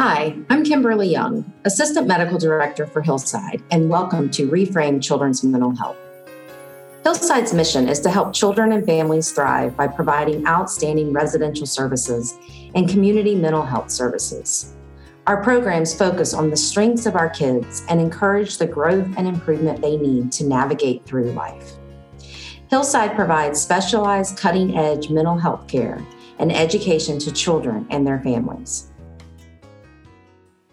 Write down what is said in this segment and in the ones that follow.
Hi, I'm Kimberly Young, Assistant Medical Director for Hillside, and welcome to Reframe Children's Mental Health. Hillside's mission is to help children and families thrive by providing outstanding residential services and community mental health services. Our programs focus on the strengths of our kids and encourage the growth and improvement they need to navigate through life. Hillside provides specialized cutting edge mental health care and education to children and their families.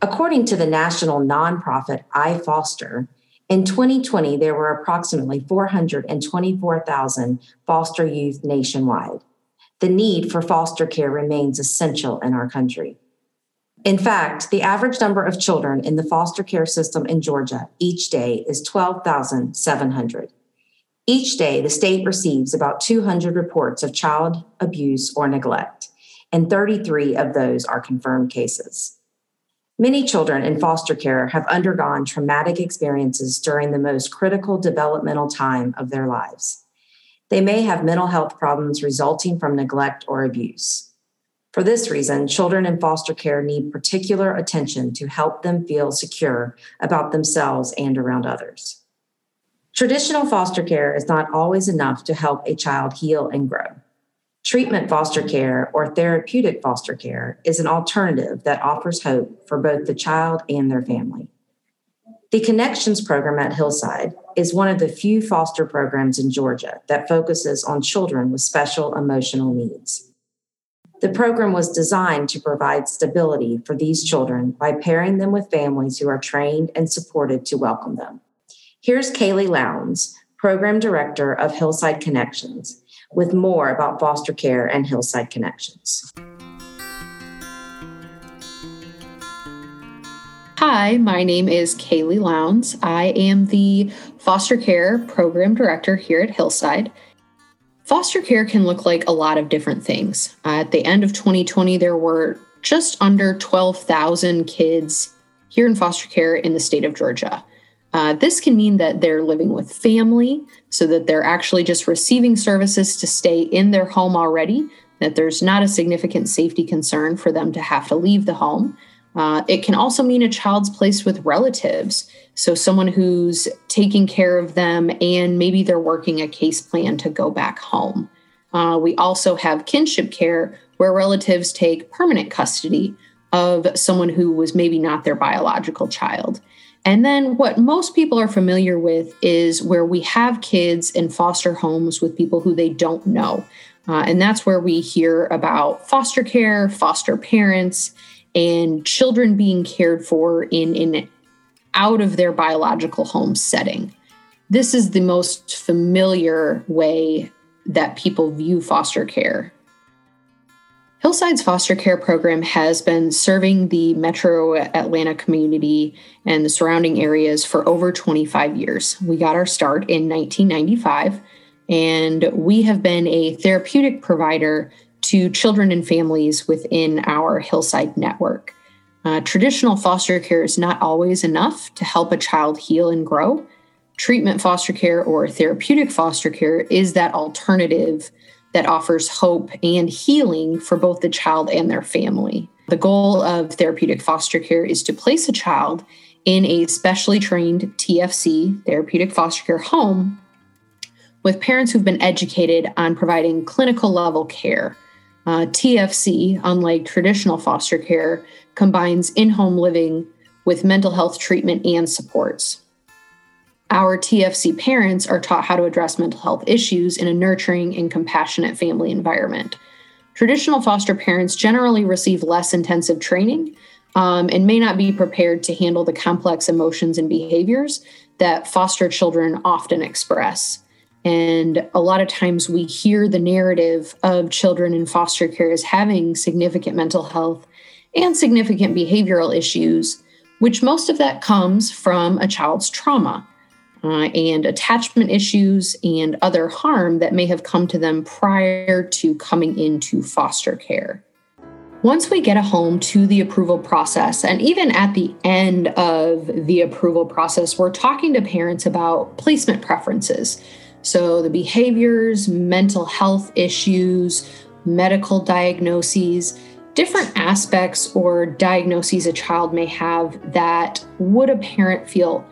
According to the national nonprofit iFoster, in 2020, there were approximately 424,000 foster youth nationwide. The need for foster care remains essential in our country. In fact, the average number of children in the foster care system in Georgia each day is 12,700. Each day, the state receives about 200 reports of child abuse or neglect, and 33 of those are confirmed cases. Many children in foster care have undergone traumatic experiences during the most critical developmental time of their lives. They may have mental health problems resulting from neglect or abuse. For this reason, children in foster care need particular attention to help them feel secure about themselves and around others. Traditional foster care is not always enough to help a child heal and grow. Treatment foster care or therapeutic foster care is an alternative that offers hope for both the child and their family. The Connections program at Hillside is one of the few foster programs in Georgia that focuses on children with special emotional needs. The program was designed to provide stability for these children by pairing them with families who are trained and supported to welcome them. Here's Kaylee Lowndes, Program Director of Hillside Connections, with more about foster care and Hillside Connections. Hi, my name is Kaylee Lowndes. I am the Foster Care Program Director here at Hillside. Foster care can look like a lot of different things. Uh, at the end of 2020, there were just under 12,000 kids here in foster care in the state of Georgia. Uh, this can mean that they're living with family, so that they're actually just receiving services to stay in their home already, that there's not a significant safety concern for them to have to leave the home. Uh, it can also mean a child's placed with relatives, so someone who's taking care of them and maybe they're working a case plan to go back home. Uh, we also have kinship care where relatives take permanent custody of someone who was maybe not their biological child. And then what most people are familiar with is where we have kids in foster homes with people who they don't know. Uh, and that's where we hear about foster care, foster parents, and children being cared for in an out of their biological home setting. This is the most familiar way that people view foster care Hillside's foster care program has been serving the metro Atlanta community and the surrounding areas for over 25 years. We got our start in 1995, and we have been a therapeutic provider to children and families within our Hillside network. Uh, traditional foster care is not always enough to help a child heal and grow. Treatment foster care or therapeutic foster care is that alternative that offers hope and healing for both the child and their family. The goal of therapeutic foster care is to place a child in a specially trained TFC, therapeutic foster care home, with parents who've been educated on providing clinical level care. Uh, TFC, unlike traditional foster care, combines in home living with mental health treatment and supports. Our TFC parents are taught how to address mental health issues in a nurturing and compassionate family environment. Traditional foster parents generally receive less intensive training um, and may not be prepared to handle the complex emotions and behaviors that foster children often express. And a lot of times we hear the narrative of children in foster care as having significant mental health and significant behavioral issues, which most of that comes from a child's trauma uh, and attachment issues and other harm that may have come to them prior to coming into foster care. Once we get a home to the approval process, and even at the end of the approval process, we're talking to parents about placement preferences. So, the behaviors, mental health issues, medical diagnoses, different aspects or diagnoses a child may have that would a parent feel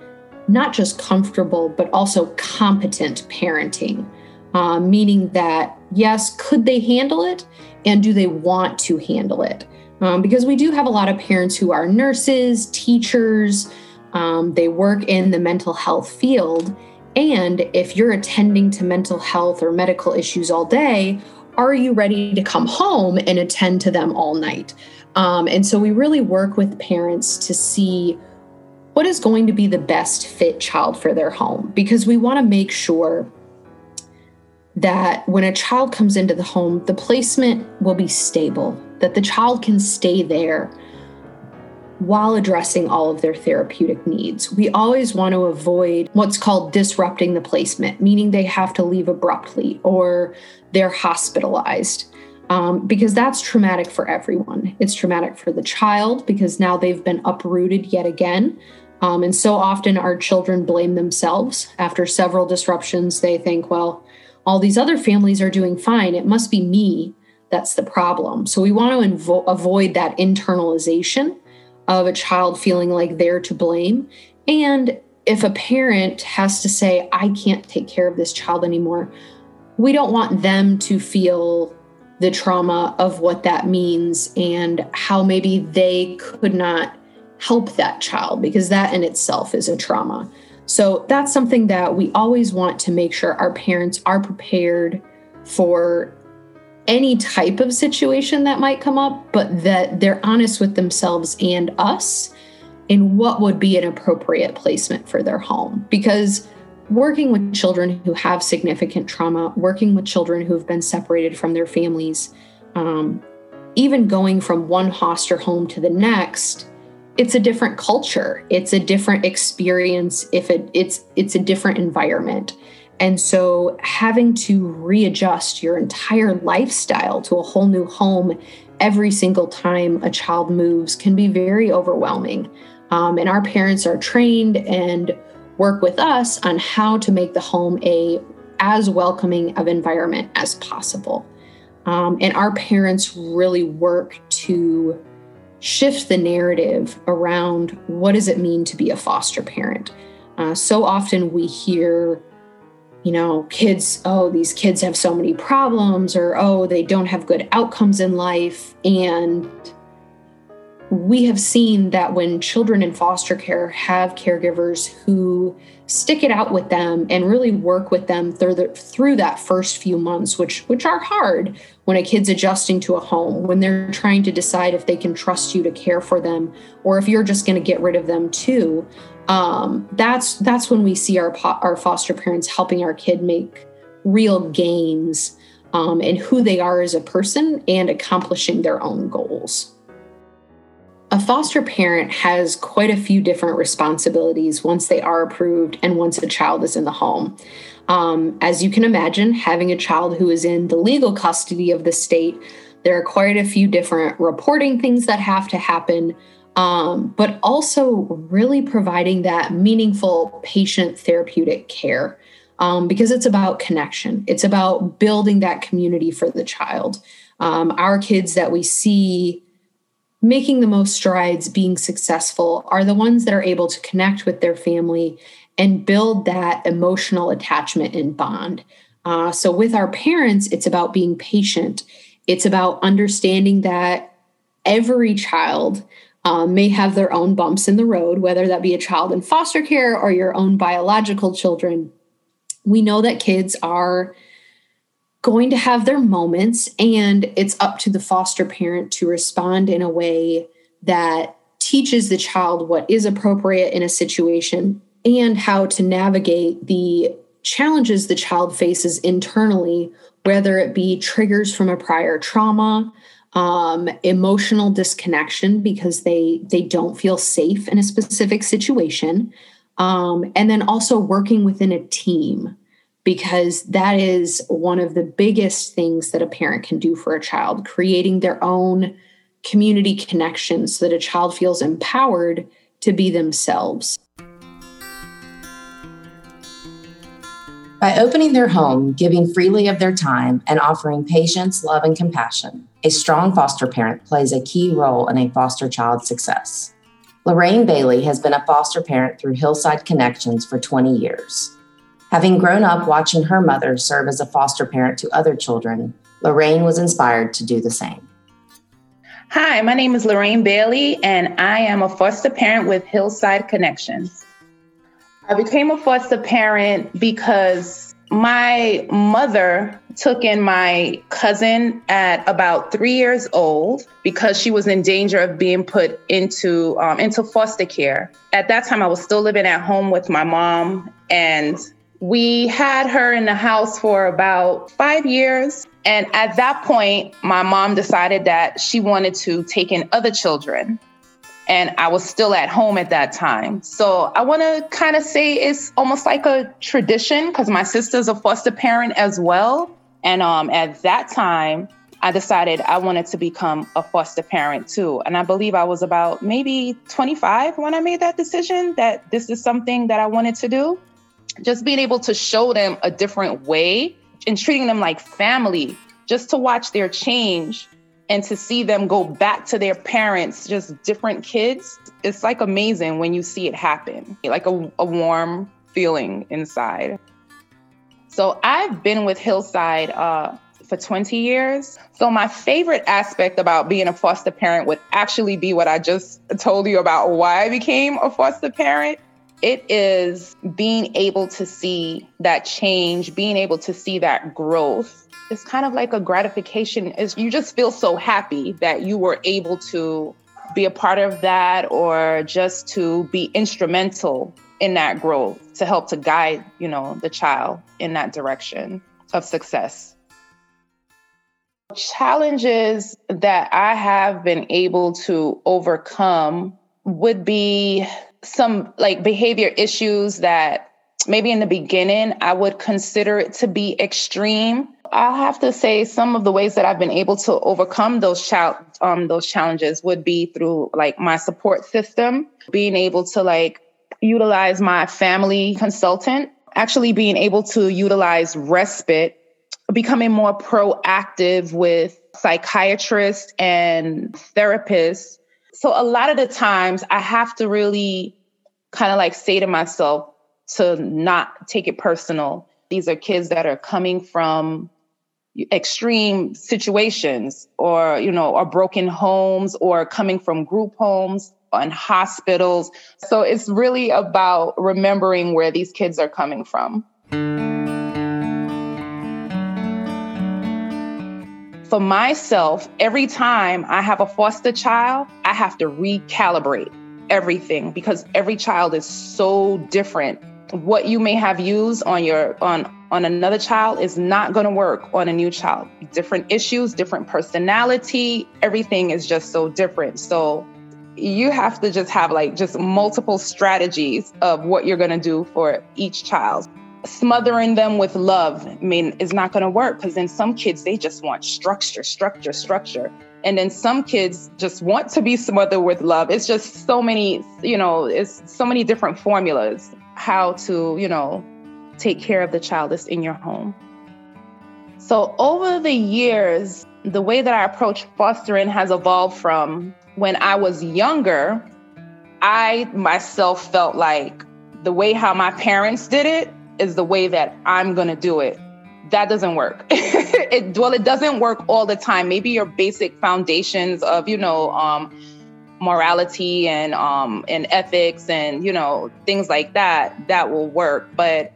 not just comfortable, but also competent parenting, uh, meaning that, yes, could they handle it? And do they want to handle it? Um, because we do have a lot of parents who are nurses, teachers, um, they work in the mental health field. And if you're attending to mental health or medical issues all day, are you ready to come home and attend to them all night? Um, and so we really work with parents to see what is going to be the best fit child for their home because we want to make sure that when a child comes into the home, the placement will be stable, that the child can stay there while addressing all of their therapeutic needs. We always want to avoid what's called disrupting the placement, meaning they have to leave abruptly or they're hospitalized. Um, because that's traumatic for everyone. It's traumatic for the child because now they've been uprooted yet again. Um, and so often our children blame themselves. After several disruptions, they think, well, all these other families are doing fine. It must be me that's the problem. So we want to invo- avoid that internalization of a child feeling like they're to blame. And if a parent has to say, I can't take care of this child anymore, we don't want them to feel the trauma of what that means and how maybe they could not help that child because that in itself is a trauma. So that's something that we always want to make sure our parents are prepared for any type of situation that might come up, but that they're honest with themselves and us in what would be an appropriate placement for their home. Because working with children who have significant trauma, working with children who have been separated from their families, um, even going from one foster home to the next, it's a different culture. It's a different experience. If it, it's it's a different environment. And so having to readjust your entire lifestyle to a whole new home every single time a child moves can be very overwhelming. Um, and our parents are trained and work with us on how to make the home a as welcoming of environment as possible. Um, and our parents really work to shift the narrative around what does it mean to be a foster parent. Uh, so often we hear you know, kids, oh, these kids have so many problems, or oh, they don't have good outcomes in life. And we have seen that when children in foster care have caregivers who stick it out with them and really work with them through, the, through that first few months, which which are hard when a kid's adjusting to a home, when they're trying to decide if they can trust you to care for them or if you're just going to get rid of them too um, that's that's when we see our our foster parents helping our kid make real gains um, in who they are as a person and accomplishing their own goals. A foster parent has quite a few different responsibilities once they are approved and once a child is in the home. Um, as you can imagine, having a child who is in the legal custody of the state, there are quite a few different reporting things that have to happen um, but also really providing that meaningful patient therapeutic care um, because it's about connection. It's about building that community for the child. Um, our kids that we see making the most strides, being successful, are the ones that are able to connect with their family and build that emotional attachment and bond. Uh, so, with our parents, it's about being patient. It's about understanding that every child um, may have their own bumps in the road, whether that be a child in foster care or your own biological children. We know that kids are going to have their moments, and it's up to the foster parent to respond in a way that teaches the child what is appropriate in a situation and how to navigate the challenges the child faces internally, whether it be triggers from a prior trauma, um, emotional disconnection because they they don't feel safe in a specific situation um, and then also working within a team because that is one of the biggest things that a parent can do for a child creating their own community connections so that a child feels empowered to be themselves By opening their home, giving freely of their time, and offering patience, love, and compassion, a strong foster parent plays a key role in a foster child's success. Lorraine Bailey has been a foster parent through Hillside Connections for 20 years. Having grown up watching her mother serve as a foster parent to other children, Lorraine was inspired to do the same. Hi, my name is Lorraine Bailey, and I am a foster parent with Hillside Connections. I became a foster parent because my mother took in my cousin at about three years old because she was in danger of being put into um, into foster care. At that time, I was still living at home with my mom, and we had her in the house for about five years. And at that point, my mom decided that she wanted to take in other children and I was still at home at that time. So I want to kind of say it's almost like a tradition because my sister's a foster parent as well. And um, at that time, I decided I wanted to become a foster parent too. And I believe I was about maybe 25 when I made that decision that this is something that I wanted to do. Just being able to show them a different way and treating them like family, just to watch their change and to see them go back to their parents, just different kids, it's like amazing when you see it happen, like a, a warm feeling inside. So I've been with Hillside uh, for 20 years. So my favorite aspect about being a foster parent would actually be what I just told you about why I became a foster parent. It is being able to see that change, being able to see that growth. It's kind of like a gratification. Is you just feel so happy that you were able to be a part of that or just to be instrumental in that growth to help to guide you know the child in that direction of success. Challenges that i have been able to overcome would be some like behavior issues that maybe in the beginning i would consider it to be extreme I'll have to say some of the ways that I've been able to overcome those chal- um, those challenges would be through like my support system, being able to like utilize my family consultant, actually being able to utilize respite, becoming more proactive with psychiatrists and therapists. So a lot of the times I have to really kind of like say to myself to not take it personal. These are kids that are coming from extreme situations or you know or broken homes or coming from group homes and hospitals so it's really about remembering where these kids are coming from for myself every time i have a foster child i have to recalibrate everything because every child is so different what you may have used on your on on another child is not going to work on a new child. Different issues, different personality, everything is just so different. So you have to just have like just multiple strategies of what you're going to do for each child. Smothering them with love, I mean, is not going to work because then some kids, they just want structure, structure, structure. And then some kids just want to be smothered with love. It's just so many, you know, it's so many different formulas how to, you know, take care of the child that's in your home. So, over the years, the way that I approach fostering has evolved from when I was younger, I myself felt like the way how my parents did it is the way that I'm going to do it. That doesn't work. it, well, it doesn't work all the time. Maybe your basic foundations of, you know, um, morality and um, and ethics and you know things like that that will work. But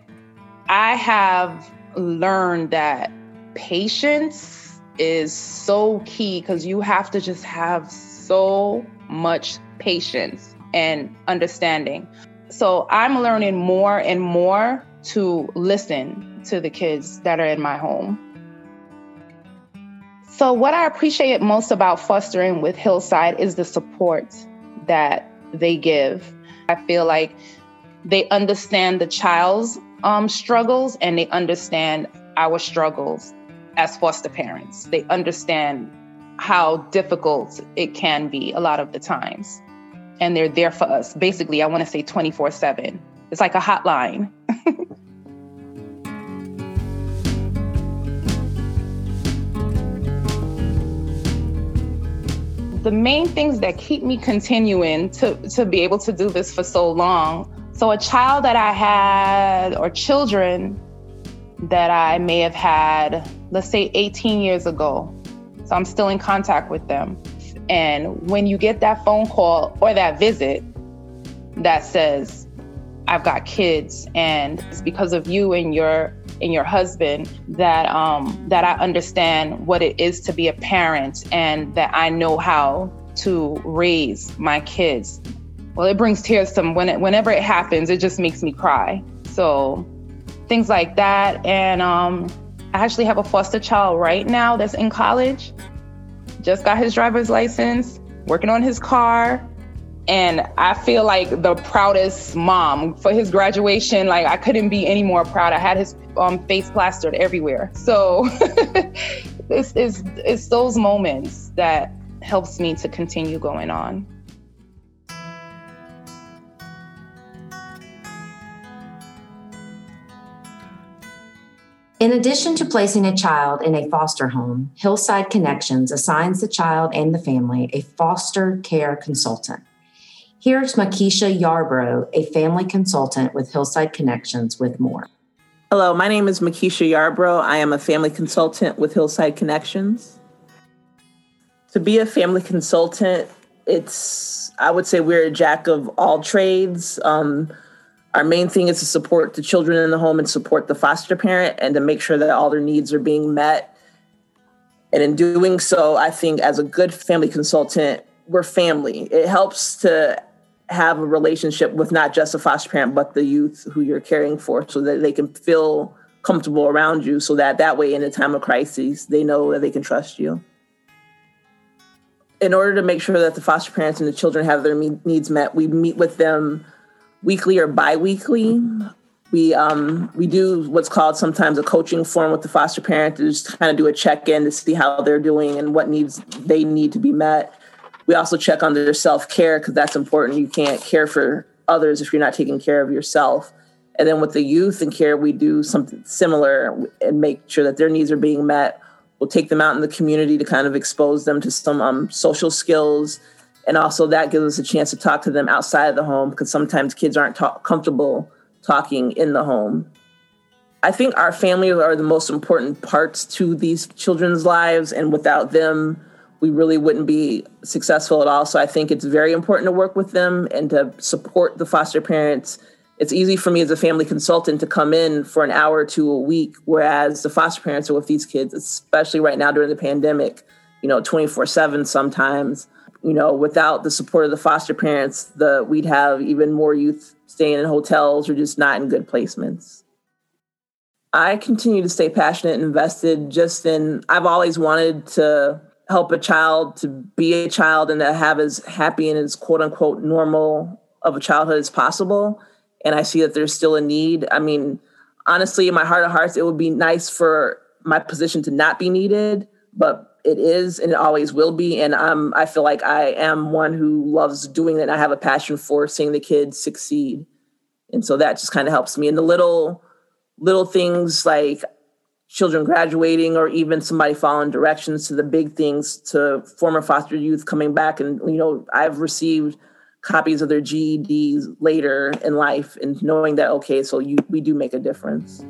I have learned that patience is so key because you have to just have so much patience and understanding. So I'm learning more and more to listen to the kids that are in my home. So, what I appreciate most about fostering with Hillside is the support that they give. I feel like they understand the child's um, struggles and they understand our struggles as foster parents. They understand how difficult it can be a lot of the times. And they're there for us. Basically, I want to say 24 7. It's like a hotline. the main things that keep me continuing to, to be able to do this for so long. So, a child that I had, or children that I may have had, let's say 18 years ago. So, I'm still in contact with them. And when you get that phone call or that visit that says, I've got kids and it's because of you and your and your husband that um, that I understand what it is to be a parent and that I know how to raise my kids. Well, it brings tears to when it, whenever it happens. It just makes me cry. So things like that, and um, I actually have a foster child right now that's in college. Just got his driver's license, working on his car, and I feel like the proudest mom for his graduation. Like I couldn't be any more proud. I had his um, face plastered everywhere. So it's, it's, it's those moments that helps me to continue going on. In addition to placing a child in a foster home, Hillside Connections assigns the child and the family a foster care consultant. Here's Makisha Yarbrough, a family consultant with Hillside Connections, with more. Hello, my name is Makisha Yarbrough. I am a family consultant with Hillside Connections. To be a family consultant, it's, I would say, we're a jack of all trades. Um, our main thing is to support the children in the home and support the foster parent and to make sure that all their needs are being met. And in doing so, I think as a good family consultant, we're family. It helps to have a relationship with not just a foster parent but the youth who you're caring for so that they can feel comfortable around you so that that way in a time of crisis they know that they can trust you. In order to make sure that the foster parents and the children have their needs met we meet with them weekly or bi-weekly. We um, we do what's called sometimes a coaching forum with the foster parent to just kind of do a check-in to see how they're doing and what needs they need to be met we also check on their self care because that's important. You can't care for others if you're not taking care of yourself. And then with the youth and care, we do something similar and make sure that their needs are being met. We'll take them out in the community to kind of expose them to some um, social skills. And also, that gives us a chance to talk to them outside of the home because sometimes kids aren't ta- comfortable talking in the home. I think our families are the most important parts to these children's lives, and without them, we really wouldn't be successful at all. So I think it's very important to work with them and to support the foster parents. It's easy for me as a family consultant to come in for an hour two a week, whereas the foster parents are with these kids, especially right now during the pandemic, you know, 24 7 sometimes. You know, without the support of the foster parents, the we'd have even more youth staying in hotels or just not in good placements. I continue to stay passionate and invested just in I've always wanted to help a child to be a child and to have as happy and as quote unquote normal of a childhood as possible. And I see that there's still a need. I mean, honestly, in my heart of hearts, it would be nice for my position to not be needed, but it is and it always will be. And I'm I feel like I am one who loves doing it. And I have a passion for seeing the kids succeed. And so that just kind of helps me. And the little little things like children graduating or even somebody following directions to the big things to former foster youth coming back. And you know i've received copies of their geds later in life and knowing that okay so you we do make a difference.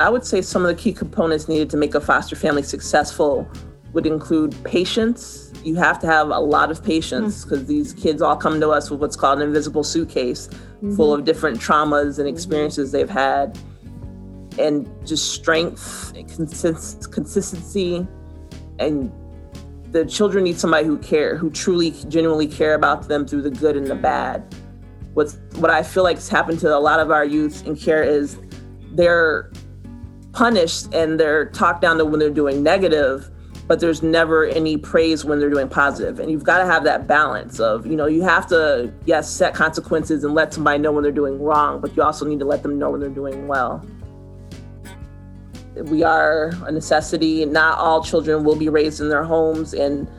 I would say some of the key components needed to make a foster family successful would include patience you have to have a lot of patience because mm. these kids all come to us with what's called an invisible suitcase mm-hmm. full of different traumas and experiences mm-hmm. they've had and just strength and consist- consistency and the children need somebody who care who truly genuinely care about them through the good and the bad what's what i feel like has happened to a lot of our youth in care is they're punished and they're talked down to when they're doing negative but there's never any praise when they're doing positive. And you've got to have that balance of, you know, you have to, yes, set consequences and let somebody know when they're doing wrong, but you also need to let them know when they're doing well. We are a necessity. Not all children will be raised in their homes. And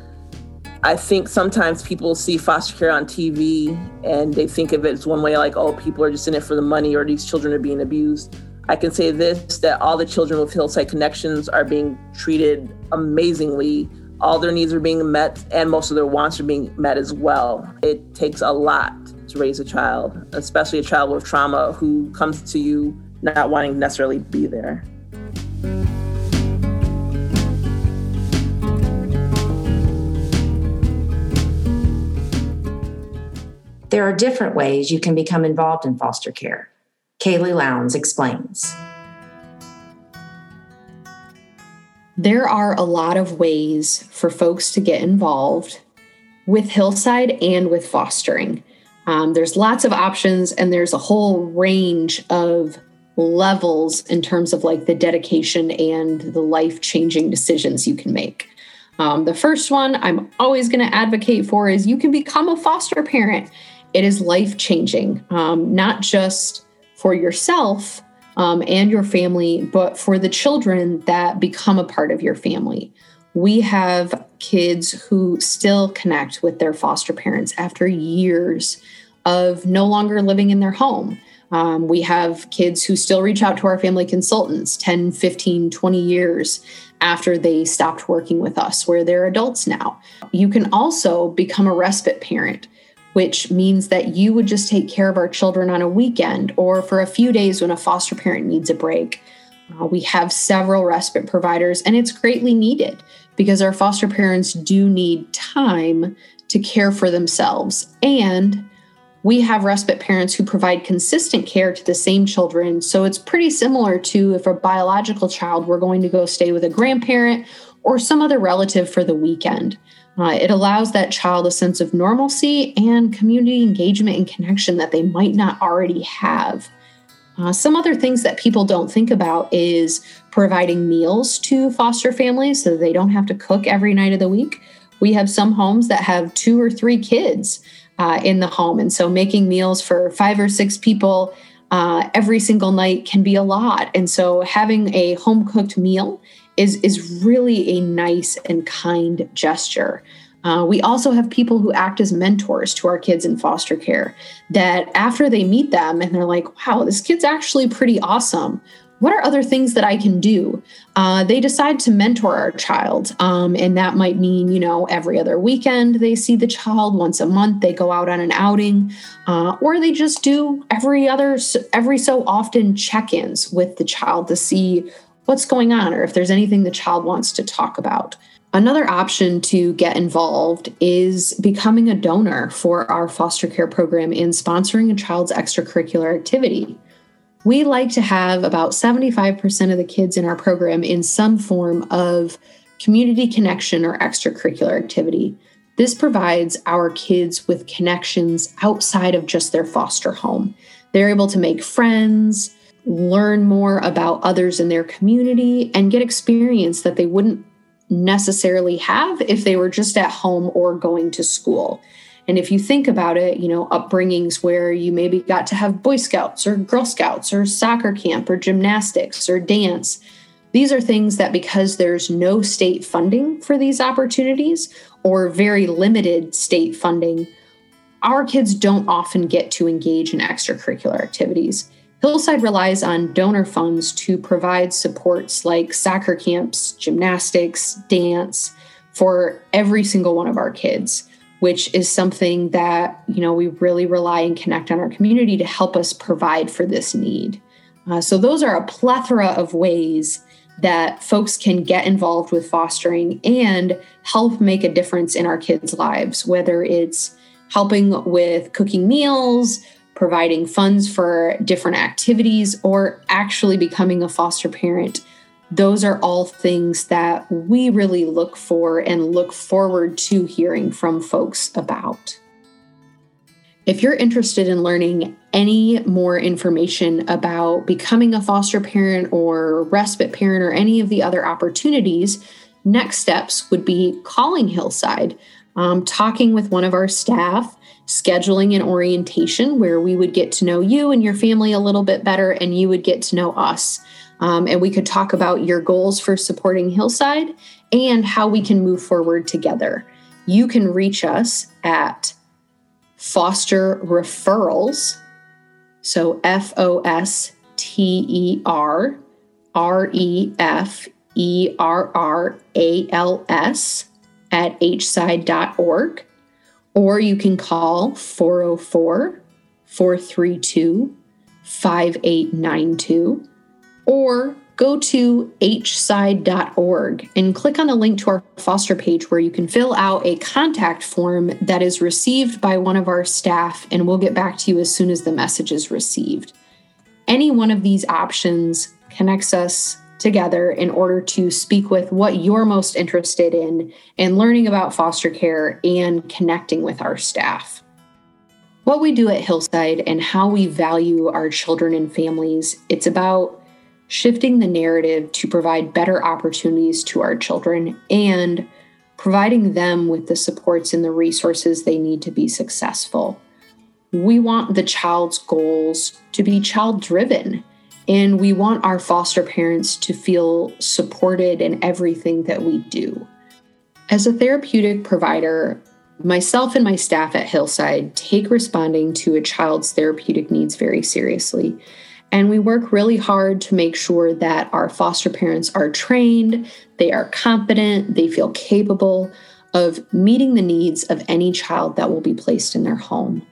I think sometimes people see foster care on TV and they think of it as one way like, oh, people are just in it for the money or these children are being abused. I can say this that all the children with Hillside Connections are being treated amazingly. All their needs are being met, and most of their wants are being met as well. It takes a lot to raise a child, especially a child with trauma who comes to you not wanting to necessarily be there. There are different ways you can become involved in foster care. Kaylee Lowndes explains. There are a lot of ways for folks to get involved with Hillside and with fostering. Um, there's lots of options, and there's a whole range of levels in terms of like the dedication and the life changing decisions you can make. Um, the first one I'm always going to advocate for is you can become a foster parent. It is life changing, um, not just for yourself um, and your family, but for the children that become a part of your family. We have kids who still connect with their foster parents after years of no longer living in their home. Um, we have kids who still reach out to our family consultants 10, 15, 20 years after they stopped working with us, where they're adults now. You can also become a respite parent which means that you would just take care of our children on a weekend or for a few days when a foster parent needs a break. Uh, we have several respite providers, and it's greatly needed because our foster parents do need time to care for themselves. And we have respite parents who provide consistent care to the same children. So it's pretty similar to if a biological child were going to go stay with a grandparent or some other relative for the weekend. Uh, it allows that child a sense of normalcy and community engagement and connection that they might not already have. Uh, some other things that people don't think about is providing meals to foster families so they don't have to cook every night of the week. We have some homes that have two or three kids uh, in the home. And so making meals for five or six people uh, every single night can be a lot. And so having a home cooked meal is is really a nice and kind gesture. Uh, we also have people who act as mentors to our kids in foster care that after they meet them and they're like, wow, this kid's actually pretty awesome. What are other things that I can do? Uh, they decide to mentor our child. Um, and that might mean, you know, every other weekend they see the child, once a month they go out on an outing, uh, or they just do every other, every so often check ins with the child to see what's going on or if there's anything the child wants to talk about. Another option to get involved is becoming a donor for our foster care program and sponsoring a child's extracurricular activity. We like to have about 75% of the kids in our program in some form of community connection or extracurricular activity. This provides our kids with connections outside of just their foster home. They're able to make friends, learn more about others in their community and get experience that they wouldn't necessarily have if they were just at home or going to school. And if you think about it, you know, upbringings where you maybe got to have Boy Scouts or Girl Scouts or soccer camp or gymnastics or dance, these are things that because there's no state funding for these opportunities or very limited state funding, our kids don't often get to engage in extracurricular activities. Hillside relies on donor funds to provide supports like soccer camps, gymnastics, dance for every single one of our kids, which is something that, you know, we really rely and connect on our community to help us provide for this need. Uh, so those are a plethora of ways that folks can get involved with fostering and help make a difference in our kids' lives, whether it's helping with cooking meals, providing funds for different activities, or actually becoming a foster parent. Those are all things that we really look for and look forward to hearing from folks about. If you're interested in learning any more information about becoming a foster parent or respite parent or any of the other opportunities, next steps would be calling Hillside, um, talking with one of our staff, scheduling an orientation where we would get to know you and your family a little bit better, and you would get to know us. Um, and we could talk about your goals for supporting Hillside and how we can move forward together. You can reach us at foster referrals, so F O S T E R R E F E R R A L S at hside.org, or you can call 404 432 5892, or go to hside.org and click on the link to our foster page where you can fill out a contact form that is received by one of our staff, and we'll get back to you as soon as the message is received. Any one of these options connects us together in order to speak with what you're most interested in and learning about foster care and connecting with our staff. What we do at Hillside and how we value our children and families, it's about shifting the narrative to provide better opportunities to our children and providing them with the supports and the resources they need to be successful. We want the child's goals to be child driven and we want our foster parents to feel supported in everything that we do. As a therapeutic provider, myself and my staff at Hillside take responding to a child's therapeutic needs very seriously. And we work really hard to make sure that our foster parents are trained, they are competent, they feel capable of meeting the needs of any child that will be placed in their home.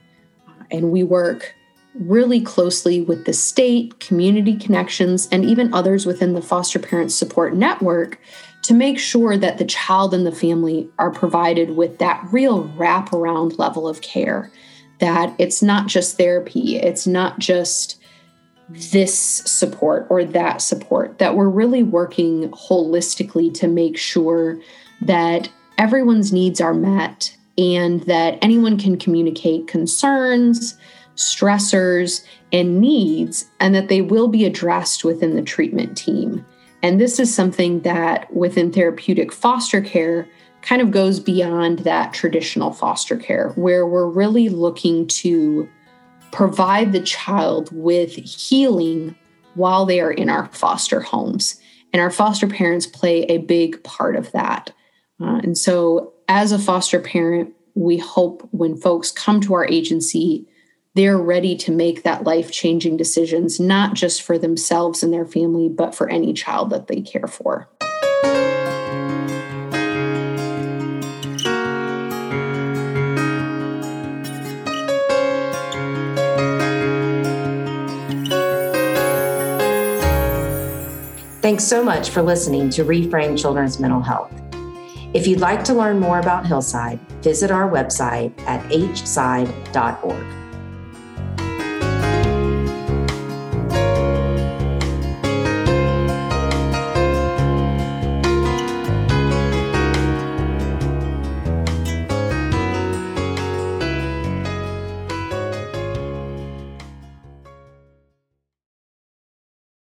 And we work really closely with the state, community connections, and even others within the foster parent support network to make sure that the child and the family are provided with that real wraparound level of care. That it's not just therapy, it's not just this support or that support, that we're really working holistically to make sure that everyone's needs are met and that anyone can communicate concerns, stressors, and needs, and that they will be addressed within the treatment team. And this is something that within therapeutic foster care kind of goes beyond that traditional foster care, where we're really looking to provide the child with healing while they are in our foster homes. And our foster parents play a big part of that. Uh, and so, as a foster parent, we hope when folks come to our agency they're ready to make that life changing decisions, not just for themselves and their family, but for any child that they care for. Thanks so much for listening to Reframe Children's Mental Health. If you'd like to learn more about Hillside, visit our website at hside.org.